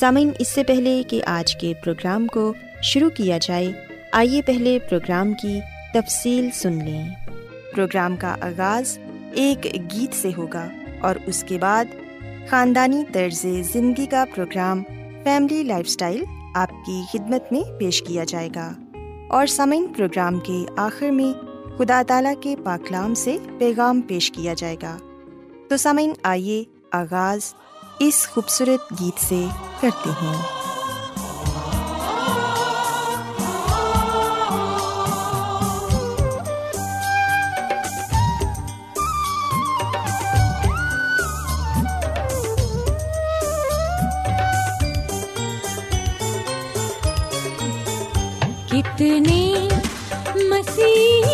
سامعین، اس سے پہلے کہ آج کے پروگرام کو شروع کیا جائے، آئیے پہلے پروگرام کی تفصیل سن لیں۔ پروگرام کا آغاز ایک گیت سے ہوگا اور اس کے بعد خاندانی طرز زندگی کا پروگرام فیملی لائف اسٹائل آپ کی خدمت میں پیش کیا جائے گا۔ اور سامعین، پروگرام کے آخر میں خدا تعالیٰ کے پاکلام سے پیغام پیش کیا جائے گا۔ تو سامعین، آئیے آغاز اس خوبصورت گیت سے کرتے ہیں کتنے مسیح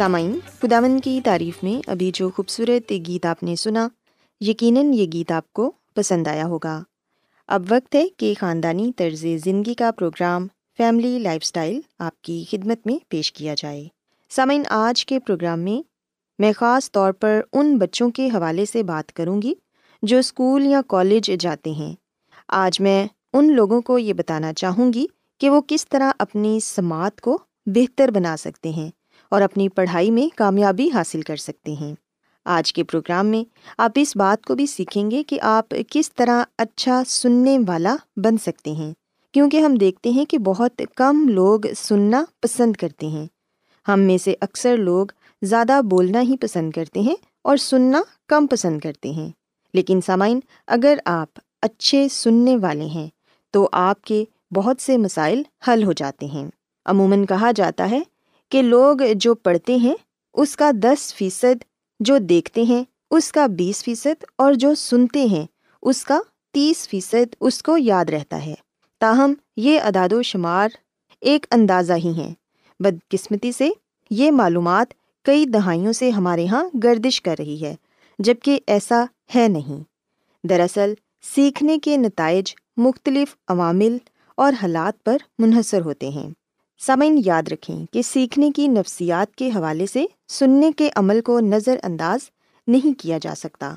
سامعین خداون کی تعریف میں ابھی جو خوبصورت گیت آپ نے سنا، یقیناً یہ گیت آپ کو پسند آیا ہوگا۔ اب وقت ہے کہ خاندانی طرز زندگی کا پروگرام فیملی لائف اسٹائل آپ کی خدمت میں پیش کیا جائے۔ سامعین، آج کے پروگرام میں میں خاص طور پر ان بچوں کے حوالے سے بات کروں گی جو اسکول یا کالج جاتے ہیں۔ آج میں ان لوگوں کو یہ بتانا چاہوں گی کہ وہ کس طرح اپنی سماعت کو بہتر بنا سکتے ہیں۔ اور اپنی پڑھائی میں کامیابی حاصل کر سکتے ہیں۔ آج کے پروگرام میں آپ اس بات کو بھی سیکھیں گے کہ آپ کس طرح اچھا سننے والا بن سکتے ہیں، کیونکہ ہم دیکھتے ہیں کہ بہت کم لوگ سننا پسند کرتے ہیں۔ ہم میں سے اکثر لوگ زیادہ بولنا ہی پسند کرتے ہیں اور سننا کم پسند کرتے ہیں۔ لیکن سامعین، اگر آپ اچھے سننے والے ہیں تو آپ کے بہت سے مسائل حل ہو جاتے ہیں۔ عموماً کہا جاتا ہے کہ لوگ جو پڑھتے ہیں، اس کا دس فیصد جو دیکھتے ہیں، اس کا بیس فیصد اور جو سنتے ہیں، اس کا تیس فیصد اس کو یاد رہتا ہے۔ تاہم، یہ اداد و شمار ایک اندازہ ہی ہیں۔ بدقسمتی سے یہ معلومات کئی دہائیوں سے ہمارے یہاں گردش کر رہی ہے جبکہ ایسا ہے نہیں۔ دراصل، سیکھنے کے نتائج مختلف عوامل اور حالات پر منحصر ہوتے ہیں۔ سمعین یاد رکھیں کہ سیکھنے کی نفسیات کے حوالے سے سننے کے عمل کو نظر انداز نہیں کیا جا سکتا۔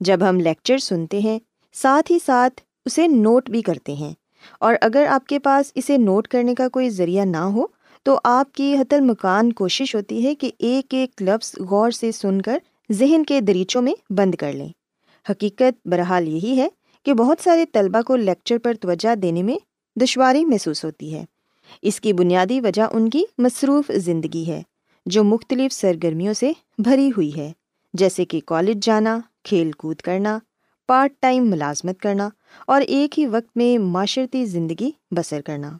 جب ہم لیکچر سنتے ہیں، ساتھ ہی ساتھ اسے نوٹ بھی کرتے ہیں۔ اور اگر آپ کے پاس اسے نوٹ کرنے کا کوئی ذریعہ نہ ہو، تو آپ کی حت المکان کوشش ہوتی ہے کہ ایک ایک لفظ غور سے سن کر ذہن کے دریچوں میں بند کر لیں۔ حقیقت بہرحال یہی ہے کہ بہت سارے طلبہ کو لیکچر پر توجہ دینے میں دشواری محسوس ہوتی ہے۔ اس کی بنیادی وجہ ان کی مصروف زندگی ہے، جو مختلف سرگرمیوں سے بھری ہوئی ہے، جیسے کہ کالج جانا، کھیل کود کرنا پارٹ ٹائم ملازمت کرنا اور ایک ہی وقت میں معاشرتی زندگی بسر کرنا۔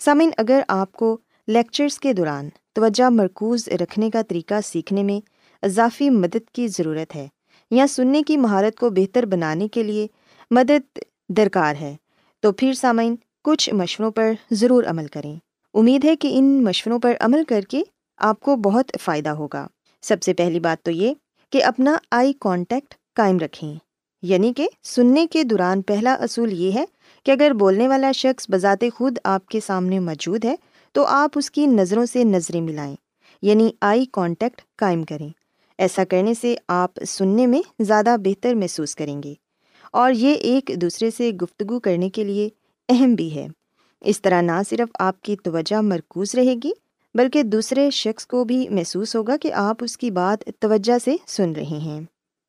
سامعین، اگر آپ کو لیکچرس کے دوران توجہ مرکوز رکھنے کا طریقہ سیکھنے میں اضافی مدد کی ضرورت ہے یا سننے کی مہارت کو بہتر بنانے کے لیے مدد درکار ہے، تو پھر سامعین کچھ مشوروں پر ضرور عمل کریں۔ امید ہے کہ ان مشوروں پر عمل کر کے آپ کو بہت فائدہ ہوگا۔ سب سے پہلی بات تو یہ کہ اپنا آئی کانٹیکٹ قائم رکھیں۔ یعنی کہ سننے کے دوران پہلا اصول یہ ہے کہ اگر بولنے والا شخص بذات خود آپ کے سامنے موجود ہے تو آپ اس کی نظروں سے نظریں ملائیں۔ یعنی آئی کانٹیکٹ قائم کریں۔ ایسا کرنے سے آپ سننے میں زیادہ بہتر محسوس کریں گے۔ اور یہ ایک دوسرے سے گفتگو کرنے کے لیے اہم بھی ہے۔ اس طرح نہ صرف آپ کی توجہ مرکوز رہے گی، بلکہ دوسرے شخص کو بھی محسوس ہوگا کہ آپ اس کی بات توجہ سے سن رہے ہیں۔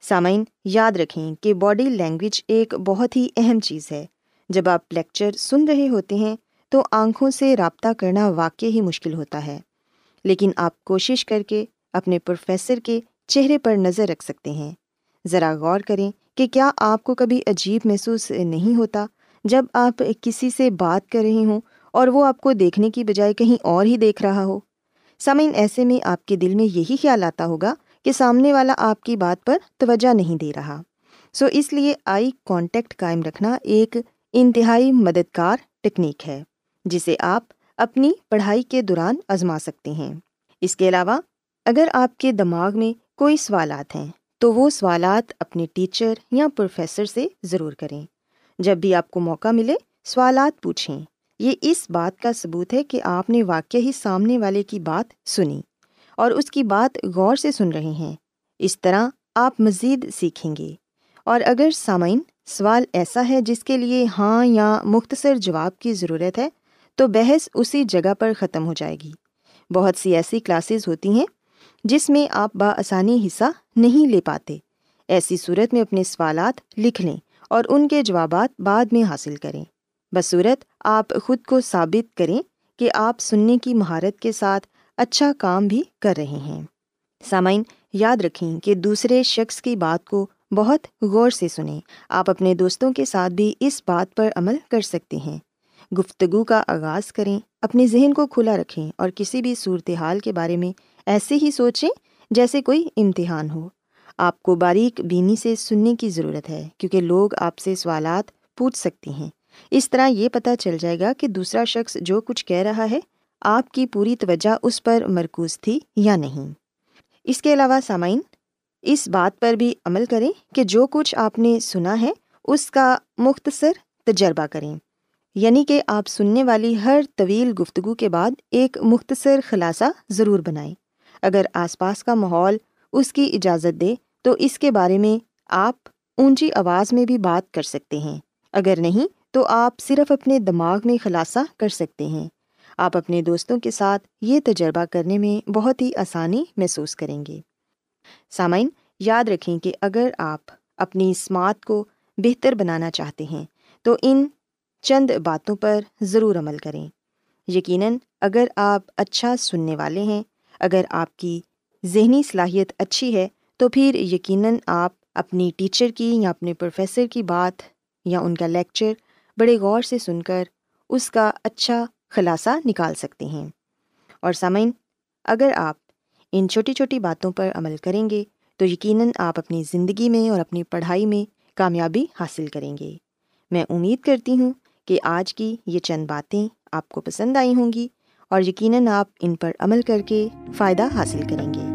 سامعین، یاد رکھیں کہ باڈی لینگویج ایک بہت ہی اہم چیز ہے۔ جب آپ لیکچر سن رہے ہوتے ہیں، تو آنکھوں سے رابطہ کرنا واقع ہی مشکل ہوتا ہے۔ لیکن آپ کوشش کر کے اپنے پروفیسر کے چہرے پر نظر رکھ سکتے ہیں۔ ذرا غور کریں کہ کیا آپ کو کبھی عجیب محسوس نہیں ہوتا جب آپ کسی سے بات کر رہے ہوں اور وہ آپ کو دیکھنے کی بجائے کہیں اور ہی دیکھ رہا ہو۔ سامعین ایسے میں آپ کے دل میں یہی خیال آتا ہوگا کہ سامنے والا آپ کی بات پر توجہ نہیں دے رہا۔ سو اس لیے آئی کانٹیکٹ قائم رکھنا ایک انتہائی مددگار ٹیکنیک ہے، جسے آپ اپنی پڑھائی کے دوران آزما سکتے ہیں۔ اس کے علاوہ، اگر آپ کے دماغ میں کوئی سوالات ہیں، تو وہ سوالات اپنے ٹیچر یا پروفیسر سے ضرور کریں۔ جب بھی آپ کو موقع ملے، سوالات پوچھیں۔ یہ اس بات کا ثبوت ہے کہ آپ نے واقع ہی سامنے والے کی بات سنی اور اس کی بات غور سے سن رہے ہیں۔ اس طرح آپ مزید سیکھیں گے۔ اور اگر سامعین، سوال ایسا ہے جس کے لیے ہاں یا مختصر جواب کی ضرورت ہے، تو بحث اسی جگہ پر ختم ہو جائے گی۔ بہت سی ایسی کلاسز ہوتی ہیں جس میں آپ بآسانی حصہ نہیں لے پاتے۔ ایسی صورت میں اپنے سوالات لکھ لیں۔ اور ان کے جوابات بعد میں حاصل کریں۔ بصورت، آپ خود کو ثابت کریں کہ آپ سننے کی مہارت کے ساتھ اچھا کام بھی کر رہے ہیں۔ سامعین، یاد رکھیں کہ دوسرے شخص کی بات کو بہت غور سے سنیں۔ آپ اپنے دوستوں کے ساتھ بھی اس بات پر عمل کر سکتے ہیں۔ گفتگو کا آغاز کریں، اپنے ذہن کو کھلا رکھیں اور کسی بھی صورت حال کے بارے میں ایسے ہی سوچیں جیسے کوئی امتحان ہو۔ آپ کو باریک بینی سے سننے کی ضرورت ہے، کیونکہ لوگ آپ سے سوالات پوچھ سکتی ہیں۔ اس طرح یہ پتہ چل جائے گا کہ دوسرا شخص جو کچھ کہہ رہا ہے، آپ کی پوری توجہ اس پر مرکوز تھی یا نہیں۔ اس کے علاوہ سامعین، اس بات پر بھی عمل کریں کہ جو کچھ آپ نے سنا ہے، اس کا مختصر تجربہ کریں۔ یعنی کہ آپ سننے والی ہر طویل گفتگو کے بعد ایک مختصر خلاصہ ضرور بنائیں۔ اگر آس پاس کا ماحول اس کی اجازت دے تو اس کے بارے میں آپ اونچی آواز میں بھی بات کر سکتے ہیں۔ اگر نہیں تو آپ صرف اپنے دماغ میں خلاصہ کر سکتے ہیں۔ آپ اپنے دوستوں کے ساتھ یہ تجربہ کرنے میں بہت ہی آسانی محسوس کریں گے۔ سامعین، یاد رکھیں کہ اگر آپ اپنی اسمارت کو بہتر بنانا چاہتے ہیں تو ان چند باتوں پر ضرور عمل کریں۔ یقیناً اگر آپ اچھا سننے والے ہیں، اگر آپ کی ذہنی صلاحیت اچھی ہے تو پھر یقیناً آپ اپنی ٹیچر کی یا اپنے پروفیسر کی بات یا ان کا لیکچر بڑے غور سے سن کر اس کا اچھا خلاصہ نکال سکتے ہیں۔ اور سامعین، اگر آپ ان چھوٹی چھوٹی باتوں پر عمل کریں گے تو یقیناً آپ اپنی زندگی میں اور اپنی پڑھائی میں کامیابی حاصل کریں گے۔ میں امید کرتی ہوں کہ آج کی یہ چند باتیں آپ کو پسند آئی ہوں گی اور یقیناً آپ ان پر عمل کر کے فائدہ حاصل کریں گے۔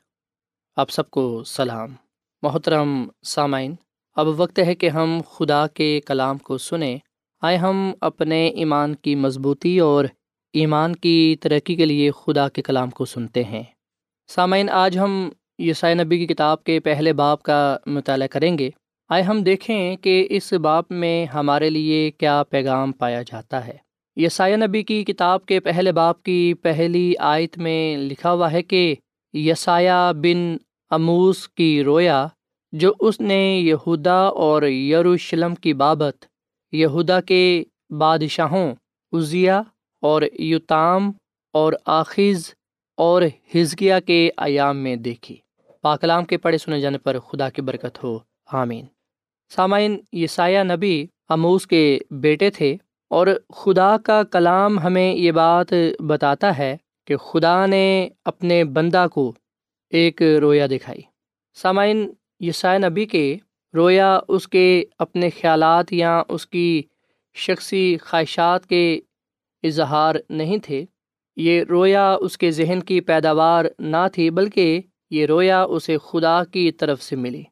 آپ سب کو سلام۔ محترم سامعین، اب وقت ہے کہ ہم خدا کے کلام کو سنیں۔ آئے ہم اپنے ایمان کی مضبوطی اور ایمان کی ترقی کے لیے خدا کے کلام کو سنتے ہیں۔ سامعین، آج ہم یسائی نبی کی کتاب کے پہلے باپ کا مطالعہ کریں گے۔ آئے ہم دیکھیں کہ اس باپ میں ہمارے لیے کیا پیغام پایا جاتا ہے۔ یسایہ نبی کی کتاب کے پہلے باپ کی پہلی آیت میں لکھا ہوا ہے کہ یسایہ بن اموس کی رویا، جو اس نے یہودا اور یروشلم کی بابت یہودا کے بادشاہوں عزیہ اور یوتام اور آخذ اور ہزکیہ کے ایام میں دیکھی۔ پاکلام کے پڑھے سنے جانے پر خدا کی برکت ہو۔ آمین۔ سامعین، یسایہ نبی اموس کے بیٹے تھے اور خدا کا کلام ہمیں یہ بات بتاتا ہے کہ خدا نے اپنے بندہ کو ایک رویا دکھائی۔ سامعین یسایہ نبی کے رویا اس کے اپنے خیالات یا اس کی شخصی خواہشات کے اظہار نہیں تھے۔ یہ رویا اس کے ذہن کی پیداوار نہ تھی، بلکہ یہ رویا اسے خدا کی طرف سے ملی۔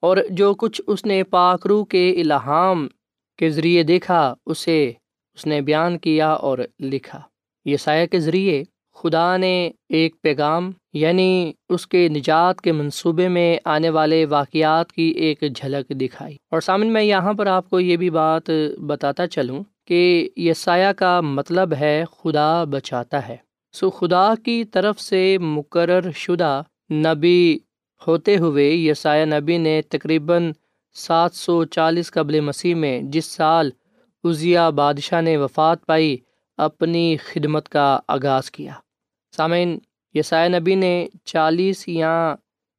اور جو کچھ اس نے پاکرو کے الہام کے ذریعے دیکھا، اسے اس نے بیان کیا اور لکھا۔ یہ سایہ کے ذریعے خدا نے ایک پیغام یعنی اس کے نجات کے منصوبے میں آنے والے واقعات کی ایک جھلک دکھائی۔ اور سامن، میں یہاں پر آپ کو یہ بھی بات بتاتا چلوں کہ یہ سایہ کا مطلب ہے خدا بچاتا ہے۔ سو خدا کی طرف سے مقرر شدہ نبی ہوتے ہوئے یسایہ نبی نے تقریباً سات سو چالیس قبل مسیح میں جس سال عزیہ بادشاہ نے وفات پائی، اپنی خدمت کا آغاز کیا۔ سامعین، یسایہ نبی نے چالیس یا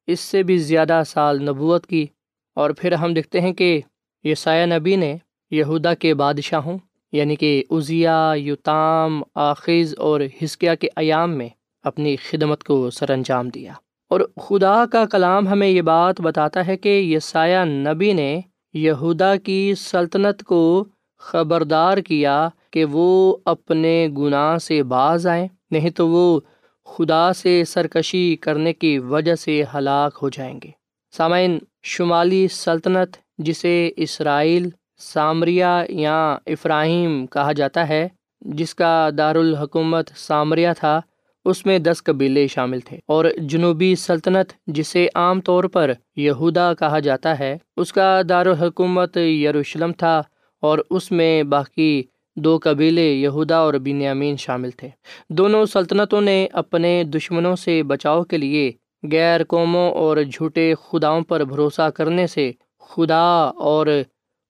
اس سے بھی زیادہ سال نبوت کی اور پھر ہم دیکھتے ہیں کہ یسایہ نبی نے یہودا کے بادشاہوں یعنی کہ عزیہ، یوتام، آخذ اور ہسکیہ کے ایام میں اپنی خدمت کو سر انجام دیا۔ اور خدا کا کلام ہمیں یہ بات بتاتا ہے کہ یسایہ نبی نے یہودا کی سلطنت کو خبردار کیا کہ وہ اپنے گناہ سے باز آئیں۔ نہیں تو وہ خدا سے سرکشی کرنے کی وجہ سے ہلاک ہو جائیں گے۔ سامعین، شمالی سلطنت، جسے اسرائیل سامریا یا افراہیم کہا جاتا ہے، جس کا دارالحکومت سامریہ تھا، اس میں دس قبیلے شامل تھے۔ اور جنوبی سلطنت، جسے عام طور پر یہودا کہا جاتا ہے، اس کا دارالحکومت یروشلم تھا اور اس میں باقی دو قبیلے یہودا اور بنیامین شامل تھے۔ دونوں سلطنتوں نے اپنے دشمنوں سے بچاؤ کے لیے غیر قوموں اور جھوٹے خداؤں پر بھروسہ کرنے سے خدا اور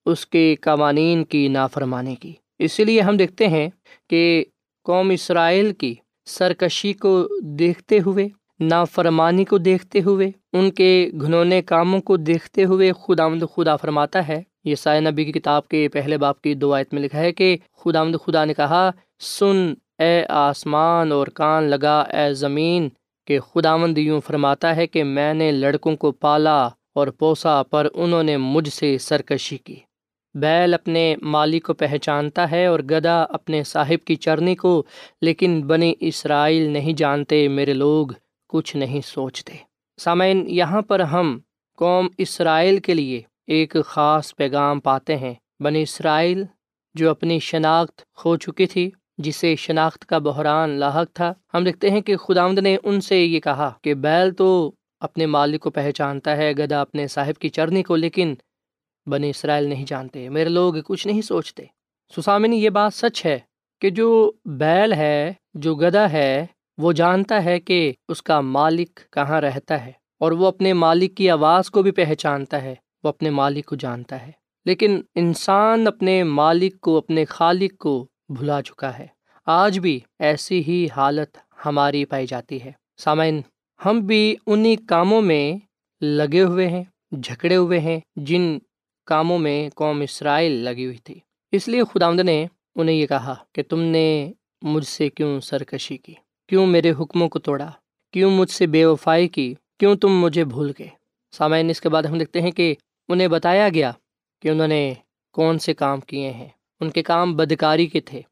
اس کے قوانین کی نافرمانی کی۔ اسی لیے ہم دیکھتے ہیں کہ قوم اسرائیل کی سرکشی کو دیکھتے ہوئے، نافرمانی کو دیکھتے ہوئے، ان کے گھنونے کاموں کو دیکھتے ہوئے خدا خدا فرماتا ہے یہ سائے نبی کی کتاب کے پہلے باپ کی دو آیت میں لکھا ہے کہ خدا آمد خدا نے کہا، سن اے آسمان اور کان لگا اے زمین کہ خدا مند یوں فرماتا ہے کہ میں نے لڑکوں کو پالا اور پوسا پر انہوں نے مجھ سے سرکشی کی۔ بیل اپنے مالی کو پہچانتا ہے اور گدا اپنے صاحب کی چرنی کو، لیکن بنی اسرائیل نہیں جانتے، میرے لوگ کچھ نہیں سوچتے۔ سامعین، یہاں پر ہم قوم اسرائیل کے لیے ایک خاص پیغام پاتے ہیں۔ بنی اسرائیل، جو اپنی شناخت کھو چکی تھی، جسے شناخت کا بحران لاحق تھا، ہم دیکھتے ہیں کہ خداوند نے ان سے یہ کہا کہ بیل تو اپنے مالک کو پہچانتا ہے، گدا اپنے صاحب کی چرنی کو، لیکن بنی اسرائیل نہیں جانتے۔ میرے لوگ کچھ نہیں سوچتے۔ سسامنی، یہ بات سچ ہے کہ جو بیل ہے، جو گدا ہے، وہ جانتا ہے کہ اس کا مالک کہاں رہتا ہے، اور وہ اپنے مالک کی آواز کو بھی پہچانتا ہے۔ وہ اپنے مالک کو جانتا ہے۔ لیکن انسان اپنے مالک کو، اپنے خالق کو بھلا چکا ہے۔ آج بھی ایسی ہی حالت ہماری پائی جاتی ہے۔ سامعین، ہم بھی انہیں کاموں میں لگے ہوئے ہیں، جھکڑے ہوئے ہیں، جن کاموں میں قوم اسرائیل لگی ہوئی تھی۔ اس لیے خدا نے انہیں یہ کہا کہ تم نے مجھ سے کیوں سرکشی کی؟ کیوں میرے حکموں کو توڑا؟ کیوں مجھ سے بے وفائی کی؟ کیوں تم مجھے بھول گئے؟ سامعین، اس کے بعد ہم دیکھتے ہیں کہ انہیں بتایا گیا کہ انہوں نے کون سے کام کیے ہیں۔ ان کے کام بدکاری کے تھے،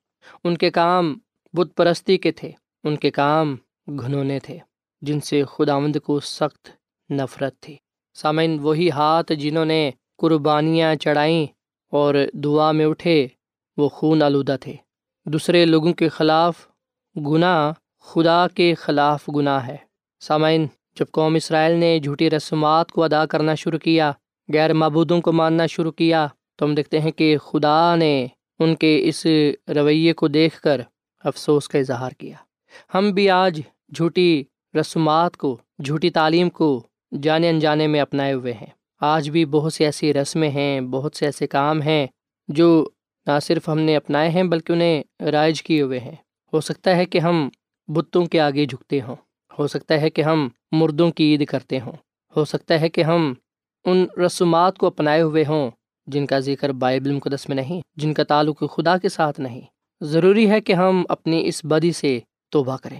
ان کے کام بت پرستی کے تھے، ان کے کام گھنونے تھے، جن سے خداوند کو سخت نفرت تھی۔ سامعین، وہی ہاتھ جنہوں نے قربانیاں چڑھائیں اور دعا میں اٹھے، وہ خون آلودہ تھے۔ دوسرے لوگوں کے خلاف گناہ خدا کے خلاف گناہ ہے۔ سامعین، جب قوم اسرائیل نے جھوٹی رسومات کو ادا کرنا شروع کیا غیر معبودوں کو ماننا شروع کیا۔ تو ہم دیکھتے ہیں کہ خدا نے ان کے اس رویے کو دیکھ کر افسوس کا اظہار کیا۔ ہم بھی آج جھوٹی رسومات کو، جھوٹی تعلیم کو جانے انجانے میں اپنائے ہوئے ہیں۔ آج بھی بہت سی ایسی رسمیں ہیں، بہت سے ایسے کام ہیں جو نہ صرف ہم نے اپنائے ہیں بلکہ انہیں رائج کیے ہوئے ہیں۔ ہو سکتا ہے کہ ہم بتوں کے آگے جھکتے ہوں۔ ہو سکتا ہے کہ ہم مردوں کی عید کرتے ہوں۔ ہو سکتا ہے کہ ہم ان رسومات کو اپنائے ہوئے ہوں، جن کا ذکر بائبل مقدس میں نہیں، جن کا تعلق خدا کے ساتھ نہیں۔ ضروری ہے کہ ہم اپنی اس بدی سے توبہ کریں۔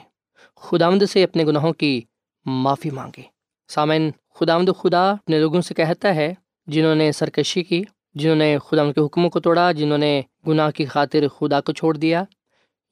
خدا سے اپنے گناہوں کی معافی مانگیں۔ سامعین خدا مد خدا اپنے لوگوں سے کہتا ہے، جنہوں نے سرکشی کی، جنہوں نے خدا کے حکموں کو توڑا، جنہوں نے گناہ کی خاطر خدا کو چھوڑ دیا۔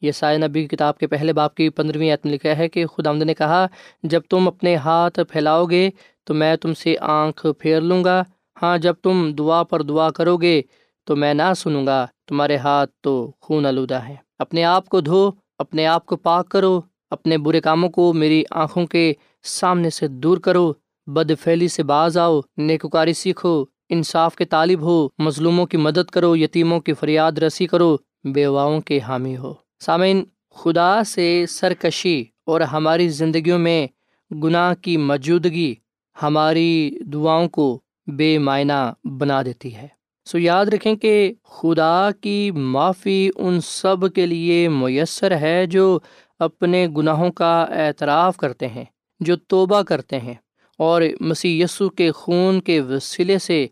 یہ سائے نبی کی کتاب کے پہلے باپ کی پندرہویں عتم لکھا ہے کہ خدا نے کہا، جب تم اپنے ہاتھ پھیلاؤ گے تو میں تم سے آنکھ پھیر لوں گا۔ ہاں جب تم دعا پر دعا کرو گے تو میں نہ سنوں گا۔ تمہارے ہاتھ تو خون آلودہ ہے۔ اپنے آپ کو دھو، اپنے آپ کو پاک کرو، اپنے برے کاموں کو میری آنکھوں کے سامنے سے دور کرو۔ بد فیلی سے باز آؤ، نیکوکاری سیکھو، انصاف کے طالب ہو۔ مظلوموں کی مدد کرو، یتیموں کی فریاد رسی کرو۔ بیواؤں کے حامی ہو۔ سامعین، خدا سے سرکشی اور ہماری زندگیوں میں گناہ کی موجودگی ہماری دعاؤں کو بے معنی بنا دیتی ہے۔ سو یاد رکھیں کہ خدا کی معافی ان سب کے لیے میسر ہے جو اپنے گناہوں کا اعتراف کرتے ہیں، جو توبہ کرتے ہیں۔ اور مسی یسو کے خون کے وسیلے سے،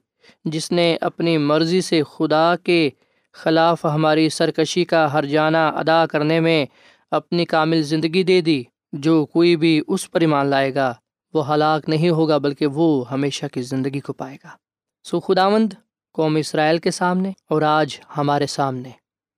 جس نے اپنی مرضی سے خدا کے خلاف ہماری سرکشی کا ہر جانہ ادا کرنے میں اپنی کامل زندگی دے دی، جو کوئی بھی اس پر ایمان لائے گا۔ وہ ہلاک نہیں ہوگا بلکہ وہ ہمیشہ کی زندگی کو پائے گا۔ سو خداوند قوم اسرائیل کے سامنے اور آج ہمارے سامنے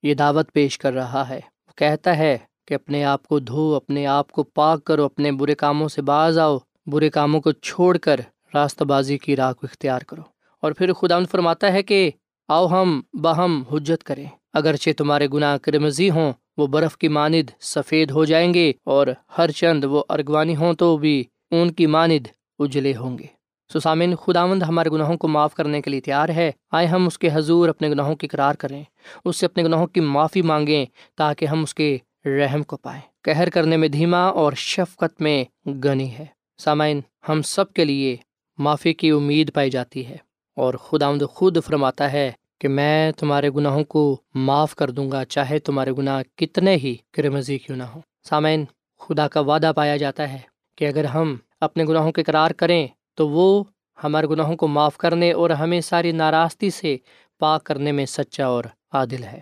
یہ دعوت پیش کر رہا ہے۔ وہ کہتا ہے کہ اپنے آپ کو دھو، اپنے آپ کو پاک کرو، اپنے برے کاموں سے باز آؤ، برے کاموں کو چھوڑ کر راستہ بازی کی راہ کو اختیار کرو۔ اور پھر خدا فرماتا ہے کہ آؤ ہم باہم حجت کریں۔ اگرچہ تمہارے گناہ کرمزی ہوں، وہ برف کی ماند سفید ہو جائیں گے اور ہر چند وہ ارگوانی ہوں تو بھی ان کی ماند اجلے ہوں گے۔ سسامن خداوند ہمارے گناہوں کو معاف کرنے کے لیے تیار ہے۔ آئے ہم اس کے حضور اپنے گناہوں کی قرار کریں۔ اس سے اپنے گناہوں کی معافی مانگیں تاکہ ہم اس کے رحم کو پائیں۔ قہر کرنے میں دھیما اور شفقت میں گنی ہے۔ سامعین، ہم سب کے لیے معافی کی امید پائی جاتی ہے اور خدا خود فرماتا ہے کہ میں تمہارے گناہوں کو معاف کر دوں گا، چاہے تمہارے گناہ کتنے ہی کرمزی کیوں نہ ہوں۔ سامعین، خدا کا وعدہ پایا جاتا ہے۔ کہ اگر ہم اپنے گناہوں کے قرار کریں تو وہ ہمارے گناہوں کو معاف کرنے اور ہمیں ساری ناراستی سے پاک کرنے میں سچا اور عادل ہے۔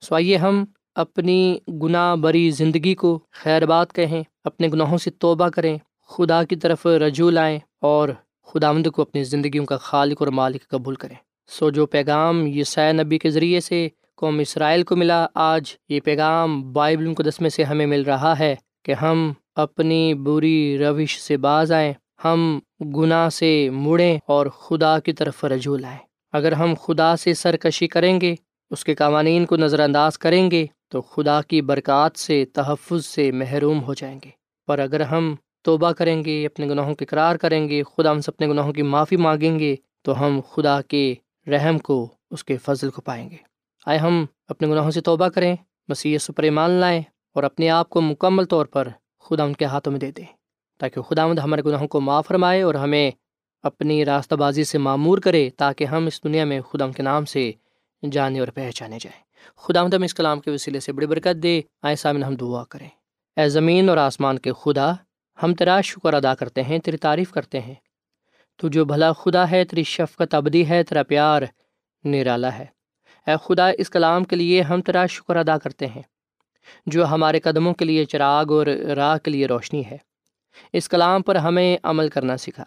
سو آئیے ہم اپنی گناہ بری زندگی کو خیر بات کہیں، اپنے گناہوں سے توبہ کریں، خدا کی طرف رجوع لائیں اور خدا مند کو اپنی زندگیوں کا خالق اور مالک قبول کریں۔ سو جو پیغام یہ نبی کے ذریعے سے قوم اسرائیل کو ملا، آج یہ پیغام بائبل مقدس میں سے ہمیں مل رہا ہے کہ ہم اپنی بری روش سے باز آئیں، ہم گناہ سے مڑیں اور خدا کی طرف رجوع لائیں۔ اگر ہم خدا سے سرکشی کریں گے، اس کے قوانین کو نظر انداز کریں گے، تو خدا کی برکات سے، تحفظ سے محروم ہو جائیں گے۔ پر اگر ہم توبہ کریں گے، اپنے گناہوں کے قرار کریں گے، خدا ہم سے اپنے گناہوں کی معافی مانگیں گے، تو ہم خدا کے رحم کو، اس کے فضل کو پائیں گے۔ آئے ہم اپنے گناہوں سے توبہ کریں، مسیح سپر ایمان لائیں اور اپنے آپ کو مکمل طور پر خدا ان کے ہاتھوں میں دے دیں تاکہ خدا مند ہمارے گناہوں کو معاف فرمائے اور ہمیں اپنی راستہ بازی سے معمور کرے، تاکہ ہم اس دنیا میں خدا کے نام سے جانے اور پہچانے جائیں۔ خدا ہم اس کلام کے وسیلے سے بڑی برکت دے۔ آئے سامن ہم دعا کریں۔ اے زمین اور آسمان کے خدا، ہم تیرا شکر ادا کرتے ہیں، تیری تعریف کرتے ہیں۔ تو جو بھلا خدا ہے، تیری شفقت ابدی ہے، تیرا پیار نرالا ہے۔ اے خدا، اس کلام کے لیے ہم تیرا شکر ادا کرتے ہیں۔ جو ہمارے قدموں کے لیے چراغ اور راہ کے لیے روشنی ہے۔ اس کلام پر ہمیں عمل کرنا سکھا۔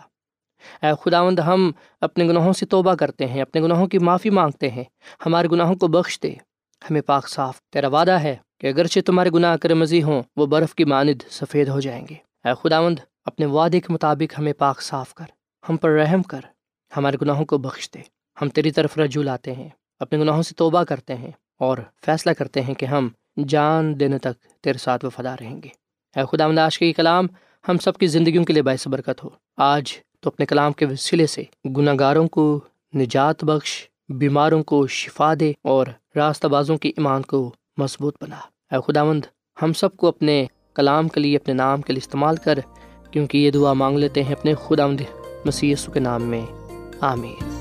اے خداوند، ہم اپنے گناہوں سے توبہ کرتے ہیں، اپنے گناہوں کی معافی مانگتے ہیں، ہمارے گناہوں کو بخش دے۔ ہمیں پاک صاف تیرا وعدہ ہے کہ اگرچہ تمہارے گناہ کرمزی ہوں، وہ برف کی ماند سفید ہو جائیں گے۔ اے خداوند، اپنے وعدے کے مطابق ہمیں پاک صاف کر، ہم پر رحم کر، ہمارے گناہوں کو بخش دے۔ ہم تیری طرف رجوع لاتے ہیں، اپنے گناہوں سے توبہ کرتے ہیں اور فیصلہ کرتے ہیں کہ ہم جان دینے تک تیرے ساتھ وفادار رہیں گے۔ اے خدا آج کے یہ کلام ہم سب کی زندگیوں کے لیے باعث برکت ہو۔ آج تو اپنے کلام کے وسیلے سے گناہ گاروں کو نجات بخش، بیماروں کو شفا دے اور راستہ بازوں کی ایمان کو مضبوط بنا۔ اے خداوند، ہم سب کو اپنے کلام کے لیے، اپنے نام کے لیے استعمال کر، کیونکہ یہ دعا مانگ لیتے ہیں اپنے خدا مسی کے نام میں۔ آمین۔